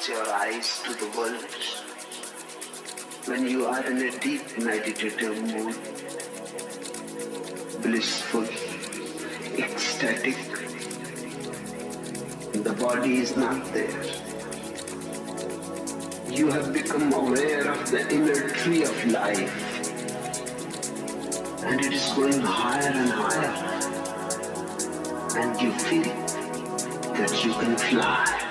close your eyes to the world, when you are in a deep meditative mood, blissful, ecstatic, the body is not there. You have become aware of the inner tree of life, and it is going higher and higher, and you feel that you can fly.